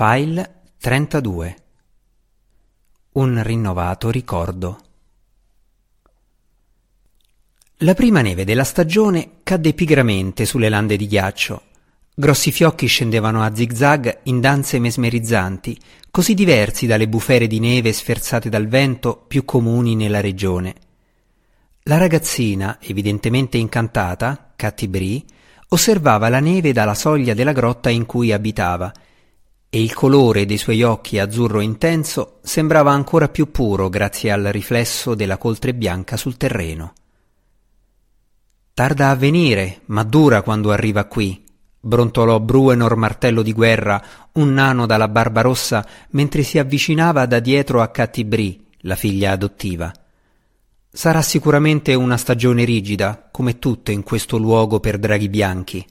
File 32 Un rinnovato ricordo La prima neve della stagione cadde pigramente sulle lande di ghiaccio. Grossi fiocchi scendevano a zigzag in danze mesmerizzanti, così diversi dalle bufere di neve sferzate dal vento più comuni nella regione. La ragazzina, evidentemente incantata, Cathy Bree, osservava la neve dalla soglia della grotta in cui abitava e il colore dei suoi occhi azzurro intenso sembrava ancora più puro grazie al riflesso della coltre bianca sul terreno. Tarda a venire, ma dura quando arriva qui, brontolò Bruenor Martello di Guerra, un nano dalla barba rossa, mentre si avvicinava da dietro a Catty la figlia adottiva. Sarà sicuramente una stagione rigida, come tutte in questo luogo per draghi bianchi.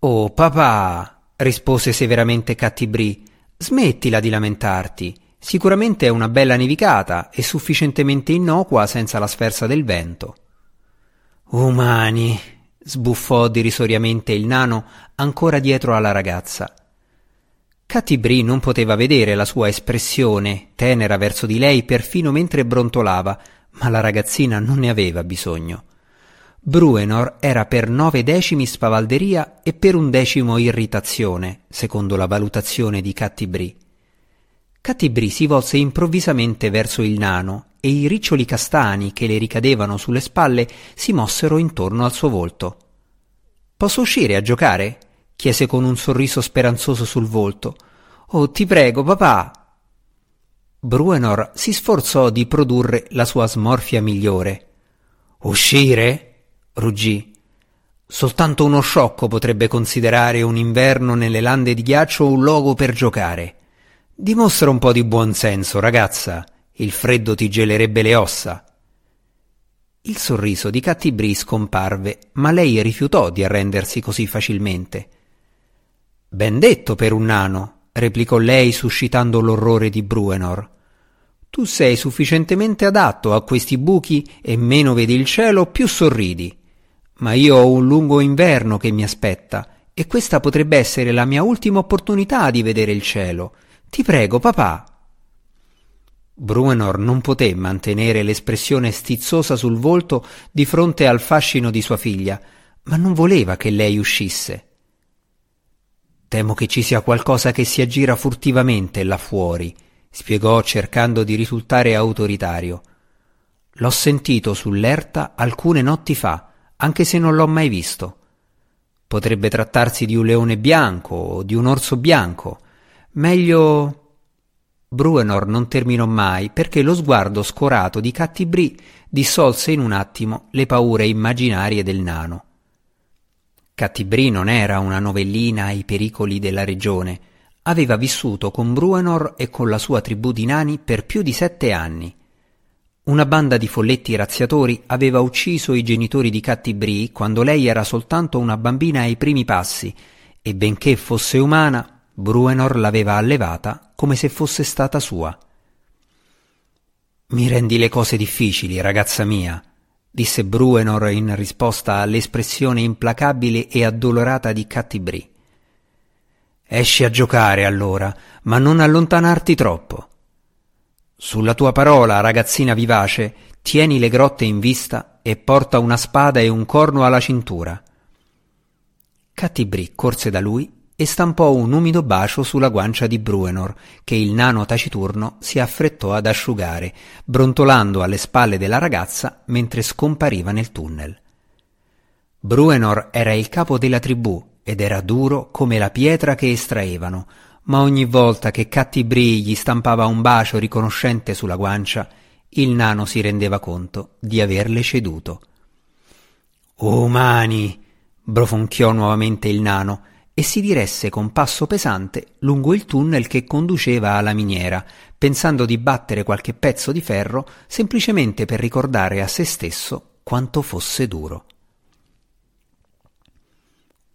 Oh, papà, rispose severamente Cattibrì, smettila di lamentarti. Sicuramente è una bella nevicata e sufficientemente innocua senza la sferza del vento. Umani, sbuffò derisoriamente il nano ancora dietro alla ragazza. Cattibrì non poteva vedere la sua espressione, tenera verso di lei perfino mentre brontolava, ma la ragazzina non ne aveva bisogno. Bruenor era per nove decimi spavalderia e per un decimo irritazione, secondo la valutazione di Cattibrì. Cattibrì si volse improvvisamente verso il nano e i riccioli castani che le ricadevano sulle spalle si mossero intorno al suo volto. Posso uscire a giocare? chiese con un sorriso speranzoso sul volto. Oh, ti prego, papà. Bruenor si sforzò di produrre la sua smorfia migliore. Uscire? Ruggì. Soltanto uno sciocco potrebbe considerare un inverno nelle lande di ghiaccio un luogo per giocare. Dimostra un po' di buon senso, ragazza. Il freddo ti gelerebbe le ossa. Il sorriso di Cattibrì scomparve, ma lei rifiutò di arrendersi così facilmente. Ben detto per un nano, replicò lei suscitando l'orrore di Bruenor. Tu sei sufficientemente adatto a questi buchi e meno vedi il cielo, più sorridi ma io ho un lungo inverno che mi aspetta e questa potrebbe essere la mia ultima opportunità di vedere il cielo. Ti prego, papà. Bruenor non poté mantenere l'espressione stizzosa sul volto di fronte al fascino di sua figlia, ma non voleva che lei uscisse. Temo che ci sia qualcosa che si aggira furtivamente là fuori, spiegò cercando di risultare autoritario. L'ho sentito sull'erta alcune notti fa anche se non l'ho mai visto. Potrebbe trattarsi di un leone bianco o di un orso bianco. Meglio. Bruenor non terminò mai perché lo sguardo scorato di Cattibrì dissolse in un attimo le paure immaginarie del nano. Cattibrì non era una novellina ai pericoli della regione. Aveva vissuto con Bruenor e con la sua tribù di nani per più di sette anni una banda di folletti razziatori aveva ucciso i genitori di Cathy Bree quando lei era soltanto una bambina ai primi passi e benché fosse umana, Bruenor l'aveva allevata come se fosse stata sua. Mi rendi le cose difficili, ragazza mia, disse Bruenor in risposta all'espressione implacabile e addolorata di Cathy Bree. Esci a giocare allora, ma non allontanarti troppo. Sulla tua parola, ragazzina vivace, tieni le grotte in vista e porta una spada e un corno alla cintura. Cattibrì corse da lui e stampò un umido bacio sulla guancia di Bruenor, che il nano taciturno si affrettò ad asciugare, brontolando alle spalle della ragazza mentre scompariva nel tunnel. Bruenor era il capo della tribù ed era duro come la pietra che estraevano, ma ogni volta che Cattibrì gli stampava un bacio riconoscente sulla guancia, il nano si rendeva conto di averle ceduto. Umani! brofonchiò nuovamente il nano e si diresse con passo pesante lungo il tunnel che conduceva alla miniera, pensando di battere qualche pezzo di ferro semplicemente per ricordare a se stesso quanto fosse duro.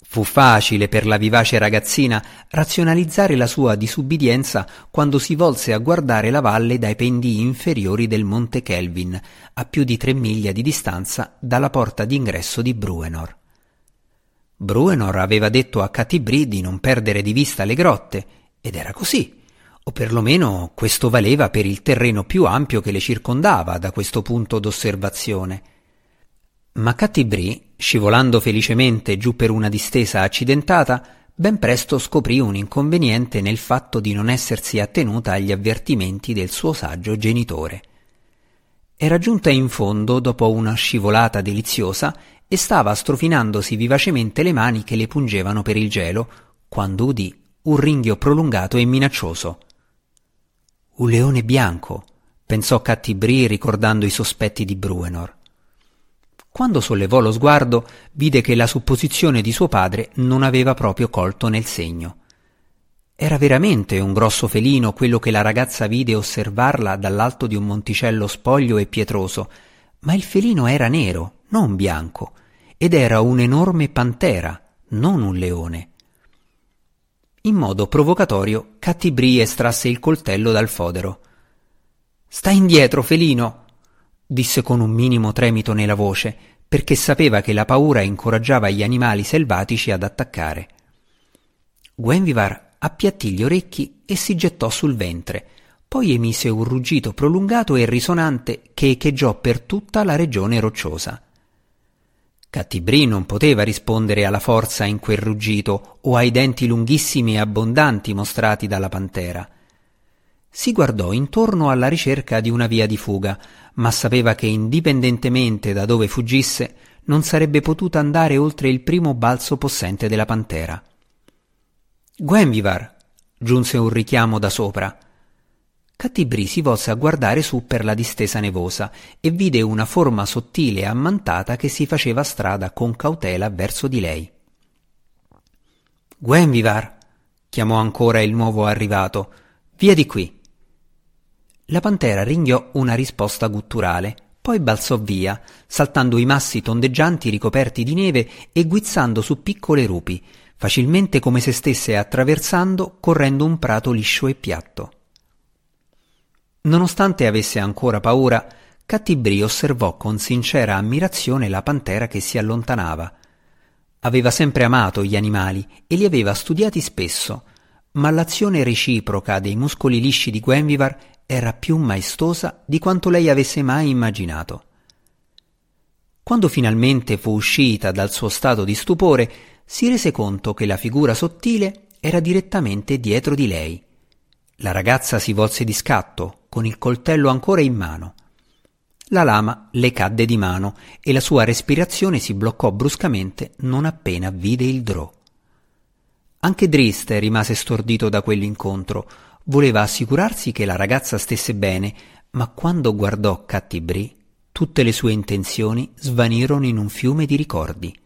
Fu facile per la vivace ragazzina razionalizzare la sua disubbidienza quando si volse a guardare la valle dai pendii inferiori del monte Kelvin, a più di tre miglia di distanza dalla porta d'ingresso di Bruenor. Bruenor aveva detto a Catibri di non perdere di vista le grotte, Ed era così, o perlomeno questo valeva per il terreno più ampio che le circondava da questo punto d'osservazione. Ma Cattibrì, scivolando felicemente giù per una distesa accidentata, ben presto scoprì un inconveniente nel fatto di non essersi attenuta agli avvertimenti del suo saggio genitore. Era giunta in fondo dopo una scivolata deliziosa e stava strofinandosi vivacemente le mani che le pungevano per il gelo, quando udì un ringhio prolungato e minaccioso. Un leone bianco, pensò Cattibrì ricordando i sospetti di Bruenor. Quando sollevò lo sguardo, vide che la supposizione di suo padre non aveva proprio colto nel segno. Era veramente un grosso felino quello che la ragazza vide osservarla dall'alto di un monticello spoglio e pietroso, ma il felino era nero, non bianco, ed era un'enorme pantera, non un leone. In modo provocatorio, Cattibrì estrasse il coltello dal fodero. Sta indietro, felino! Disse con un minimo tremito nella voce, perché sapeva che la paura incoraggiava gli animali selvatici ad attaccare. Gwenvivar appiattì gli orecchi e si gettò sul ventre, poi emise un ruggito prolungato e risonante che echeggiò per tutta la regione rocciosa. Cattibrì non poteva rispondere alla forza in quel ruggito o ai denti lunghissimi e abbondanti mostrati dalla pantera. Si guardò intorno alla ricerca di una via di fuga, ma sapeva che indipendentemente da dove fuggisse non sarebbe potuta andare oltre il primo balzo possente della pantera. Gwenvivar! giunse un richiamo da sopra. Cattibrì si volse a guardare su per la distesa nevosa e vide una forma sottile e ammantata che si faceva strada con cautela verso di lei. Gwenvivar! chiamò ancora il nuovo arrivato. Via di qui! La pantera ringhiò una risposta gutturale, poi balzò via, saltando i massi tondeggianti ricoperti di neve e guizzando su piccole rupi, facilmente come se stesse attraversando correndo un prato liscio e piatto. Nonostante avesse ancora paura, Cattibrì osservò con sincera ammirazione la pantera che si allontanava. Aveva sempre amato gli animali e li aveva studiati spesso, ma l'azione reciproca dei muscoli lisci di Gwenvivar era più maestosa di quanto lei avesse mai immaginato. Quando finalmente fu uscita dal suo stato di stupore, si rese conto che la figura sottile era direttamente dietro di lei. La ragazza si volse di scatto, con il coltello ancora in mano. La lama le cadde di mano e la sua respirazione si bloccò bruscamente non appena vide il drò. Anche Driste rimase stordito da quell'incontro, Voleva assicurarsi che la ragazza stesse bene, ma quando guardò Cattibrì, tutte le sue intenzioni svanirono in un fiume di ricordi.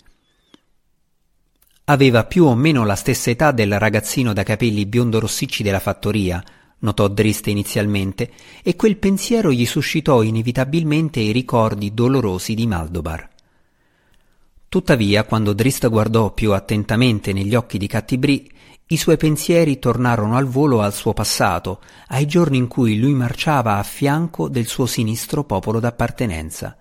Aveva più o meno la stessa età del ragazzino da capelli biondo rossicci della fattoria, notò Driste inizialmente, e quel pensiero gli suscitò inevitabilmente i ricordi dolorosi di Maldobar. Tuttavia, quando Drist guardò più attentamente negli occhi di Cattibrì, i suoi pensieri tornarono al volo al suo passato, ai giorni in cui lui marciava a fianco del suo sinistro popolo d'appartenenza.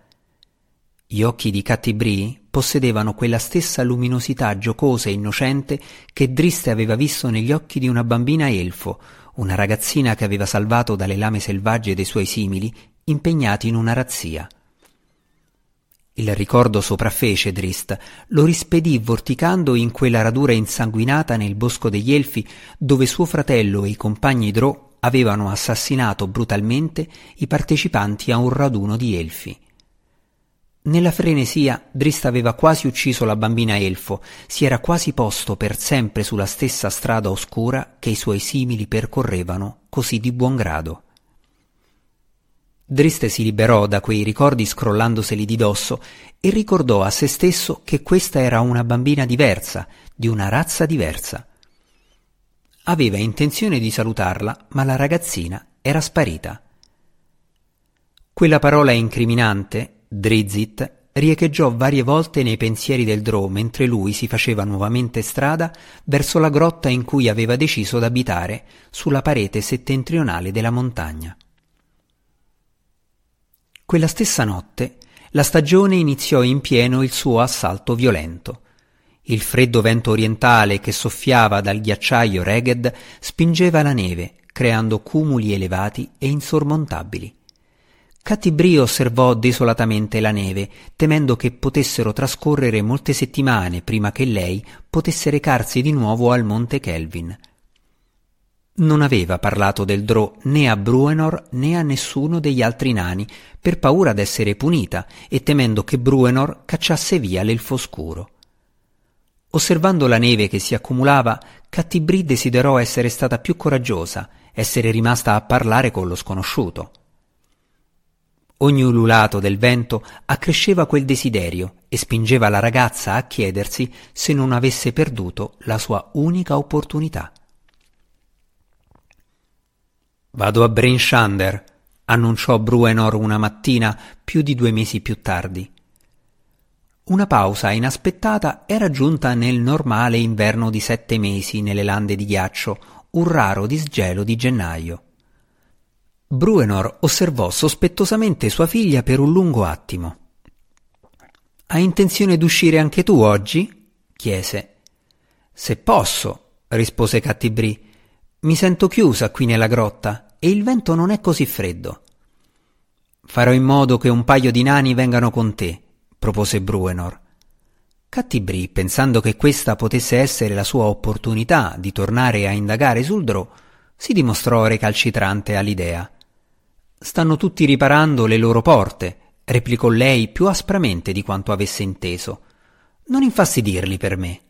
Gli occhi di Cattibrì possedevano quella stessa luminosità giocosa e innocente che Driste aveva visto negli occhi di una bambina elfo, una ragazzina che aveva salvato dalle lame selvagge dei suoi simili, impegnati in una razzia. Il ricordo sopraffece Drist, lo rispedì vorticando in quella radura insanguinata nel bosco degli Elfi dove suo fratello e i compagni Drò avevano assassinato brutalmente i partecipanti a un raduno di Elfi. Nella frenesia Drist aveva quasi ucciso la bambina elfo, si era quasi posto per sempre sulla stessa strada oscura che i suoi simili percorrevano così di buon grado. Driste si liberò da quei ricordi scrollandoseli di dosso e ricordò a se stesso che questa era una bambina diversa, di una razza diversa. Aveva intenzione di salutarla, ma la ragazzina era sparita. Quella parola incriminante, Drizit, riecheggiò varie volte nei pensieri del Drò mentre lui si faceva nuovamente strada verso la grotta in cui aveva deciso d'abitare, sulla parete settentrionale della montagna. Quella stessa notte la stagione iniziò in pieno il suo assalto violento. Il freddo vento orientale che soffiava dal ghiacciaio Reged spingeva la neve, creando cumuli elevati e insormontabili. Cattibrì osservò desolatamente la neve, temendo che potessero trascorrere molte settimane prima che lei potesse recarsi di nuovo al monte Kelvin. Non aveva parlato del Drò né a Bruenor né a nessuno degli altri nani, per paura d'essere punita e temendo che Bruenor cacciasse via l'elfo scuro. Osservando la neve che si accumulava, Cattibrì desiderò essere stata più coraggiosa, essere rimasta a parlare con lo sconosciuto. Ogni ululato del vento accresceva quel desiderio e spingeva la ragazza a chiedersi se non avesse perduto la sua unica opportunità. Vado a Bryn Shander, annunciò Bruenor una mattina più di due mesi più tardi. Una pausa inaspettata era giunta nel normale inverno di sette mesi nelle lande di ghiaccio, un raro disgelo di gennaio. Bruenor osservò sospettosamente sua figlia per un lungo attimo. Hai intenzione d'uscire anche tu oggi? chiese. Se posso, rispose Cattibrì. Mi sento chiusa qui nella grotta e il vento non è così freddo. Farò in modo che un paio di nani vengano con te, propose Bruenor. Cattibrì, pensando che questa potesse essere la sua opportunità di tornare a indagare sul Drò, si dimostrò recalcitrante all'idea. Stanno tutti riparando le loro porte, replicò lei più aspramente di quanto avesse inteso. Non infastidirli per me.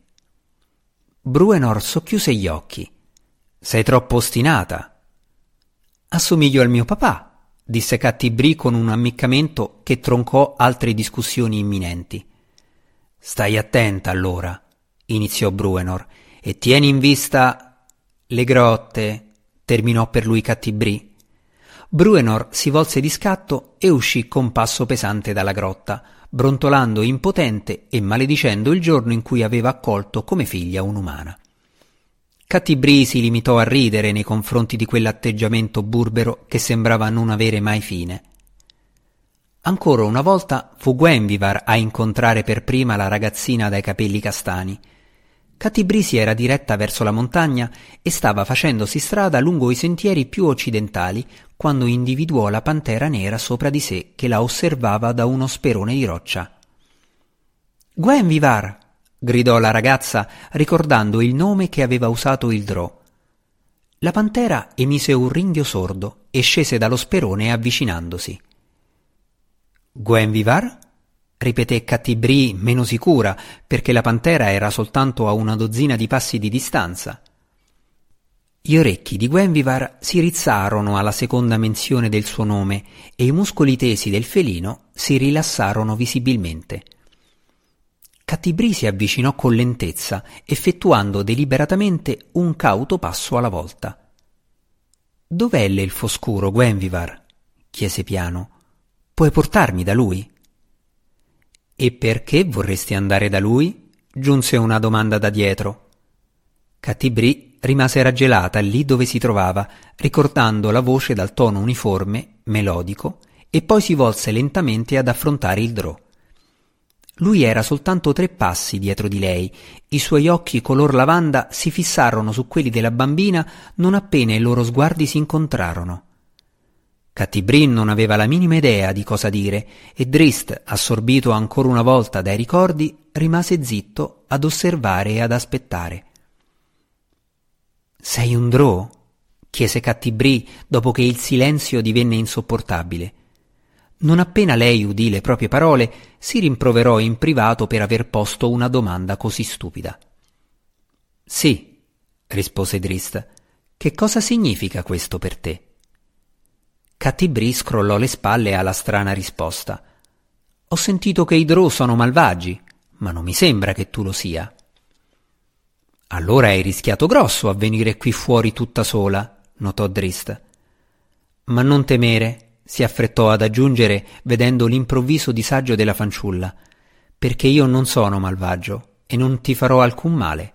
Bruenor socchiuse gli occhi. Sei troppo ostinata. Assomiglio al mio papà, disse Cattibrì con un ammiccamento che troncò altre discussioni imminenti. Stai attenta allora, iniziò Bruenor, e tieni in vista le grotte, terminò per lui Cattibrì. Bruenor si volse di scatto e uscì con passo pesante dalla grotta, brontolando impotente e maledicendo il giorno in cui aveva accolto come figlia un'umana. Cattibrì si limitò a ridere nei confronti di quell'atteggiamento burbero che sembrava non avere mai fine. Ancora una volta fu Gwenvivar a incontrare per prima la ragazzina dai capelli castani, Cattibrì si era diretta verso la montagna e stava facendosi strada lungo i sentieri più occidentali quando individuò la pantera nera sopra di sé che la osservava da uno sperone di roccia. Gwen Vivar! Gridò la ragazza ricordando il nome che aveva usato il drò. La pantera emise un ringhio sordo e scese dallo sperone avvicinandosi. Gwen Vivar? ripeté Cattibrì meno sicura, perché la pantera era soltanto a una dozzina di passi di distanza. Gli orecchi di Gwenvivar si rizzarono alla seconda menzione del suo nome e i muscoli tesi del felino si rilassarono visibilmente. Cattibrì si avvicinò con lentezza, effettuando deliberatamente un cauto passo alla volta. Dov'è l'elfo scuro, Gwenvivar? chiese piano. Puoi portarmi da lui? E perché vorresti andare da lui? giunse una domanda da dietro. Cattibrì rimase raggelata lì dove si trovava, ricordando la voce dal tono uniforme, melodico, e poi si volse lentamente ad affrontare il drò. Lui era soltanto tre passi dietro di lei, i suoi occhi color lavanda si fissarono su quelli della bambina non appena i loro sguardi si incontrarono. Cattibrin non aveva la minima idea di cosa dire e Drist, assorbito ancora una volta dai ricordi, rimase zitto ad osservare e ad aspettare. Sei un drò? chiese Cattibri dopo che il silenzio divenne insopportabile. Non appena lei udì le proprie parole, si rimproverò in privato per aver posto una domanda così stupida. Sì, rispose Drist. Che cosa significa questo per te? Cattibrì scrollò le spalle alla strana risposta. Ho sentito che i Drò sono malvagi, ma non mi sembra che tu lo sia. Allora hai rischiato grosso a venire qui fuori tutta sola, notò Drist. Ma non temere, si affrettò ad aggiungere, vedendo l'improvviso disagio della fanciulla, perché io non sono malvagio e non ti farò alcun male.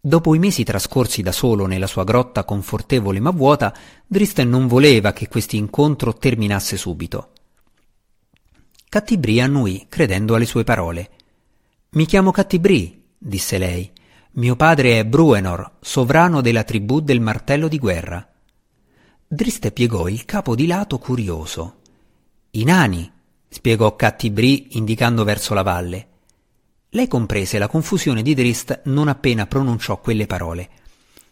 Dopo i mesi trascorsi da solo nella sua grotta confortevole ma vuota, Dristen non voleva che questo incontro terminasse subito. Cattibri annuì, credendo alle sue parole. Mi chiamo Cattibri, disse lei. Mio padre è Bruenor, sovrano della tribù del martello di guerra. Driste piegò il capo di lato curioso. I nani, spiegò Cattibri indicando verso la valle. Lei comprese la confusione di Drist non appena pronunciò quelle parole.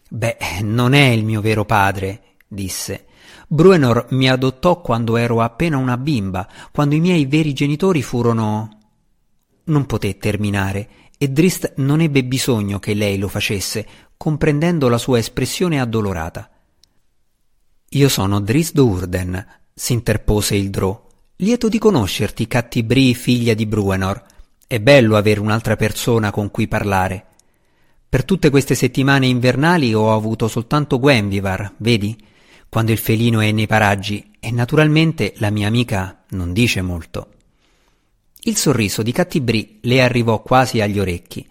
Beh, non è il mio vero padre, disse. Bruenor mi adottò quando ero appena una bimba, quando i miei veri genitori furono. Non poté terminare, e Drist non ebbe bisogno che lei lo facesse, comprendendo la sua espressione addolorata. Io sono Drist Urden, s'interpose il Drò. Lieto di conoscerti, Cattibri, figlia di Bruenor. È bello avere un'altra persona con cui parlare. Per tutte queste settimane invernali ho avuto soltanto Gwenvivar, vedi? Quando il felino è nei paraggi, e naturalmente la mia amica non dice molto. Il sorriso di Cattibri le arrivò quasi agli orecchi.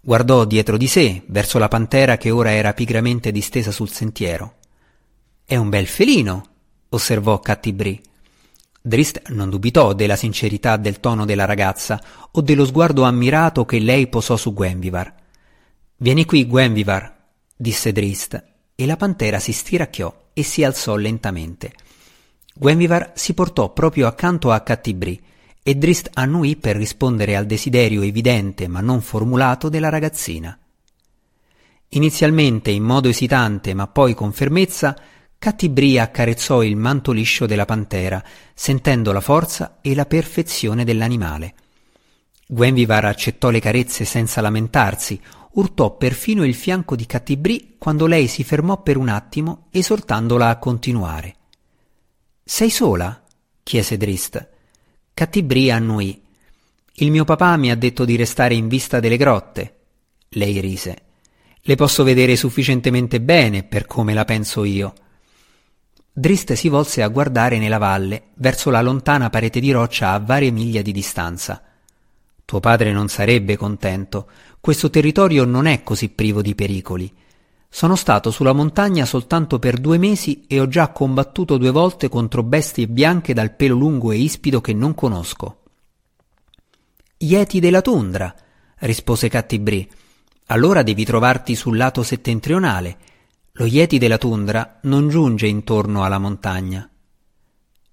Guardò dietro di sé, verso la pantera che ora era pigramente distesa sul sentiero. È un bel felino, osservò Cattibri. Drist non dubitò della sincerità del tono della ragazza o dello sguardo ammirato che lei posò su Gwenvivar. Vieni qui, Gwenvivar, disse Drist, e la pantera si stiracchiò e si alzò lentamente. Gwenvivar si portò proprio accanto a Cattibri e Drist annuì per rispondere al desiderio evidente ma non formulato della ragazzina. Inizialmente in modo esitante ma poi con fermezza Cattibria accarezzò il manto liscio della pantera, sentendo la forza e la perfezione dell'animale. Gwenvivar accettò le carezze senza lamentarsi, urtò perfino il fianco di Cattibri quando lei si fermò per un attimo, esortandola a continuare. Sei sola? chiese Drist. Cattibri annuì. Il mio papà mi ha detto di restare in vista delle grotte. Lei rise. Le posso vedere sufficientemente bene per come la penso io. Drist si volse a guardare nella valle, verso la lontana parete di roccia a varie miglia di distanza. Tuo padre non sarebbe contento. Questo territorio non è così privo di pericoli. Sono stato sulla montagna soltanto per due mesi e ho già combattuto due volte contro bestie bianche dal pelo lungo e ispido che non conosco. Yeti della tundra, rispose Cattibri. Allora devi trovarti sul lato settentrionale lo Yeti della tundra non giunge intorno alla montagna.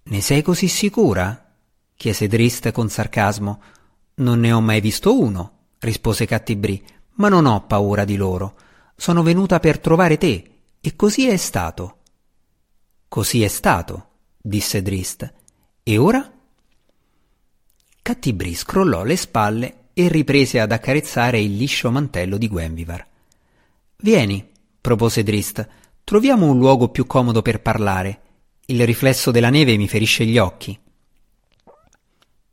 Ne sei così sicura? chiese Drist con sarcasmo. Non ne ho mai visto uno, rispose Cattibri, ma non ho paura di loro. Sono venuta per trovare te, e così è stato. Così è stato, disse Drist. E ora? Cattibri scrollò le spalle e riprese ad accarezzare il liscio mantello di Gwenvivar. Vieni, propose Drist. Troviamo un luogo più comodo per parlare. Il riflesso della neve mi ferisce gli occhi.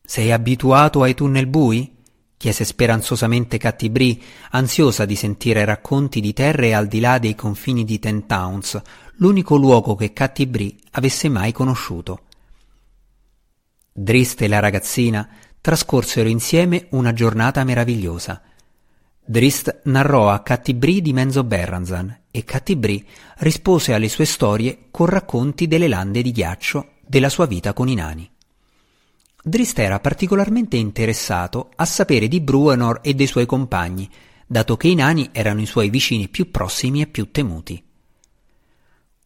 Sei abituato ai tunnel bui? chiese speranzosamente Cattibri, ansiosa di sentire racconti di terre al di là dei confini di Ten Towns, l'unico luogo che Cattibri avesse mai conosciuto. Drist e la ragazzina trascorsero insieme una giornata meravigliosa. Drist narrò a Cattibri di Menzo Berranzan e Cattibri rispose alle sue storie con racconti delle lande di ghiaccio della sua vita con i nani. Drist era particolarmente interessato a sapere di Bruenor e dei suoi compagni, dato che i nani erano i suoi vicini più prossimi e più temuti.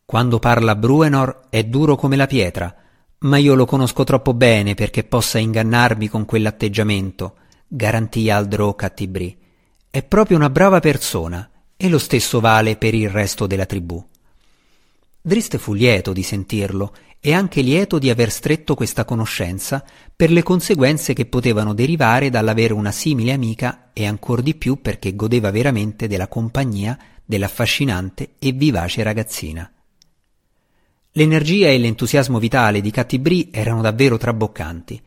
Quando parla Bruenor è duro come la pietra, ma io lo conosco troppo bene perché possa ingannarmi con quell'atteggiamento, garantì Aldro Cattibri. È proprio una brava persona e lo stesso vale per il resto della tribù. Drist fu lieto di sentirlo e anche lieto di aver stretto questa conoscenza per le conseguenze che potevano derivare dall'avere una simile amica e ancor di più perché godeva veramente della compagnia dell'affascinante e vivace ragazzina. L'energia e l'entusiasmo vitale di Cattibri erano davvero traboccanti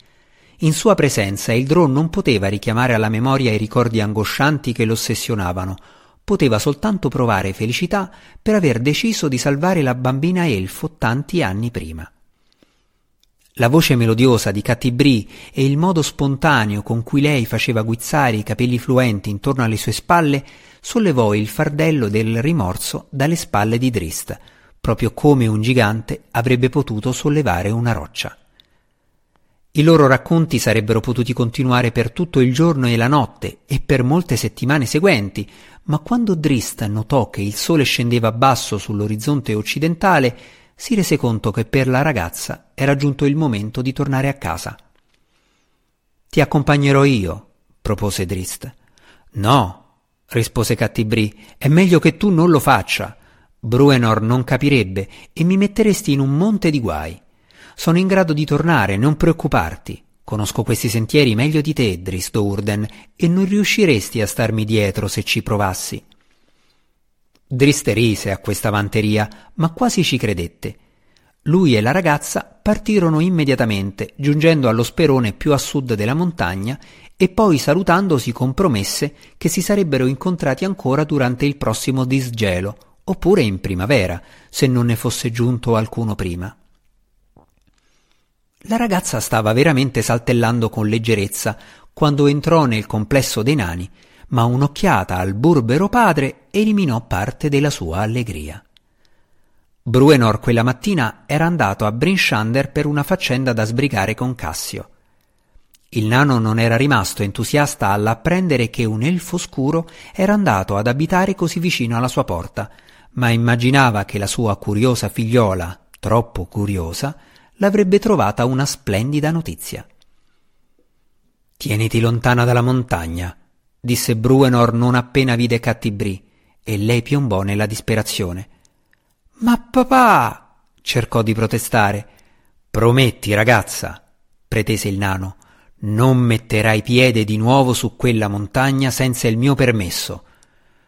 in sua presenza il drone non poteva richiamare alla memoria i ricordi angoscianti che l'ossessionavano, poteva soltanto provare felicità per aver deciso di salvare la bambina elfo tanti anni prima. La voce melodiosa di Cattibri e il modo spontaneo con cui lei faceva guizzare i capelli fluenti intorno alle sue spalle sollevò il fardello del rimorso dalle spalle di Drist, proprio come un gigante avrebbe potuto sollevare una roccia. I loro racconti sarebbero potuti continuare per tutto il giorno e la notte e per molte settimane seguenti, ma quando Drist notò che il sole scendeva basso sull'orizzonte occidentale, si rese conto che per la ragazza era giunto il momento di tornare a casa. Ti accompagnerò io, propose Drist. No, rispose Cattibrì, è meglio che tu non lo faccia. Bruenor non capirebbe e mi metteresti in un monte di guai. Sono in grado di tornare, non preoccuparti. Conosco questi sentieri meglio di te, Dristo Urden, e non riusciresti a starmi dietro se ci provassi. Driste rise a questa vanteria, ma quasi ci credette. Lui e la ragazza partirono immediatamente, giungendo allo sperone più a sud della montagna, e poi salutandosi compromesse che si sarebbero incontrati ancora durante il prossimo disgelo, oppure in primavera, se non ne fosse giunto alcuno prima. La ragazza stava veramente saltellando con leggerezza quando entrò nel complesso dei nani, ma un'occhiata al burbero padre eliminò parte della sua allegria. Bruenor quella mattina era andato a Brinshander per una faccenda da sbrigare con Cassio. Il nano non era rimasto entusiasta all'apprendere che un elfo scuro era andato ad abitare così vicino alla sua porta, ma immaginava che la sua curiosa figliola, troppo curiosa, l'avrebbe trovata una splendida notizia. Tieniti lontana dalla montagna, disse Bruenor non appena vide Cattibrì, e lei piombò nella disperazione. Ma papà! cercò di protestare. Prometti, ragazza, pretese il nano, non metterai piede di nuovo su quella montagna senza il mio permesso.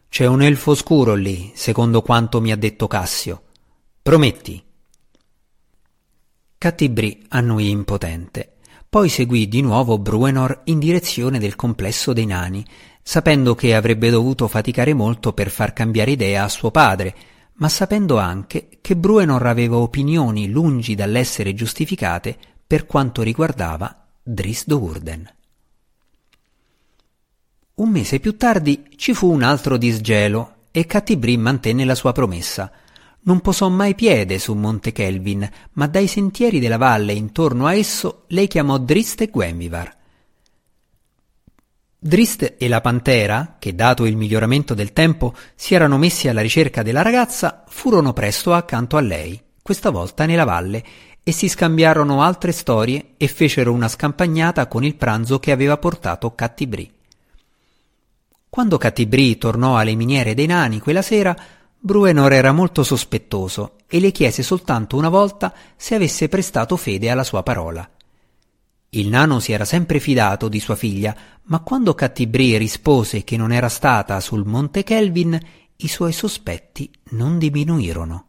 C'è un elfo scuro lì, secondo quanto mi ha detto Cassio. Prometti. Cattibrì annuì impotente. Poi seguì di nuovo Bruenor in direzione del complesso dei nani, sapendo che avrebbe dovuto faticare molto per far cambiare idea a suo padre, ma sapendo anche che Bruenor aveva opinioni lungi dall'essere giustificate per quanto riguardava Drisdo Urden. Un mese più tardi ci fu un altro disgelo e Cattibrì mantenne la sua promessa – non posò mai piede su Monte Kelvin, ma dai sentieri della valle intorno a esso lei chiamò Drist e Gwenvivar. Drist e la pantera, che dato il miglioramento del tempo si erano messi alla ricerca della ragazza, furono presto accanto a lei, questa volta nella valle, e si scambiarono altre storie e fecero una scampagnata con il pranzo che aveva portato Cattibrì. Quando Cattibrì tornò alle miniere dei nani quella sera, Bruenor era molto sospettoso e le chiese soltanto una volta se avesse prestato fede alla sua parola. Il nano si era sempre fidato di sua figlia, ma quando Cattibrì rispose che non era stata sul monte Kelvin, i suoi sospetti non diminuirono.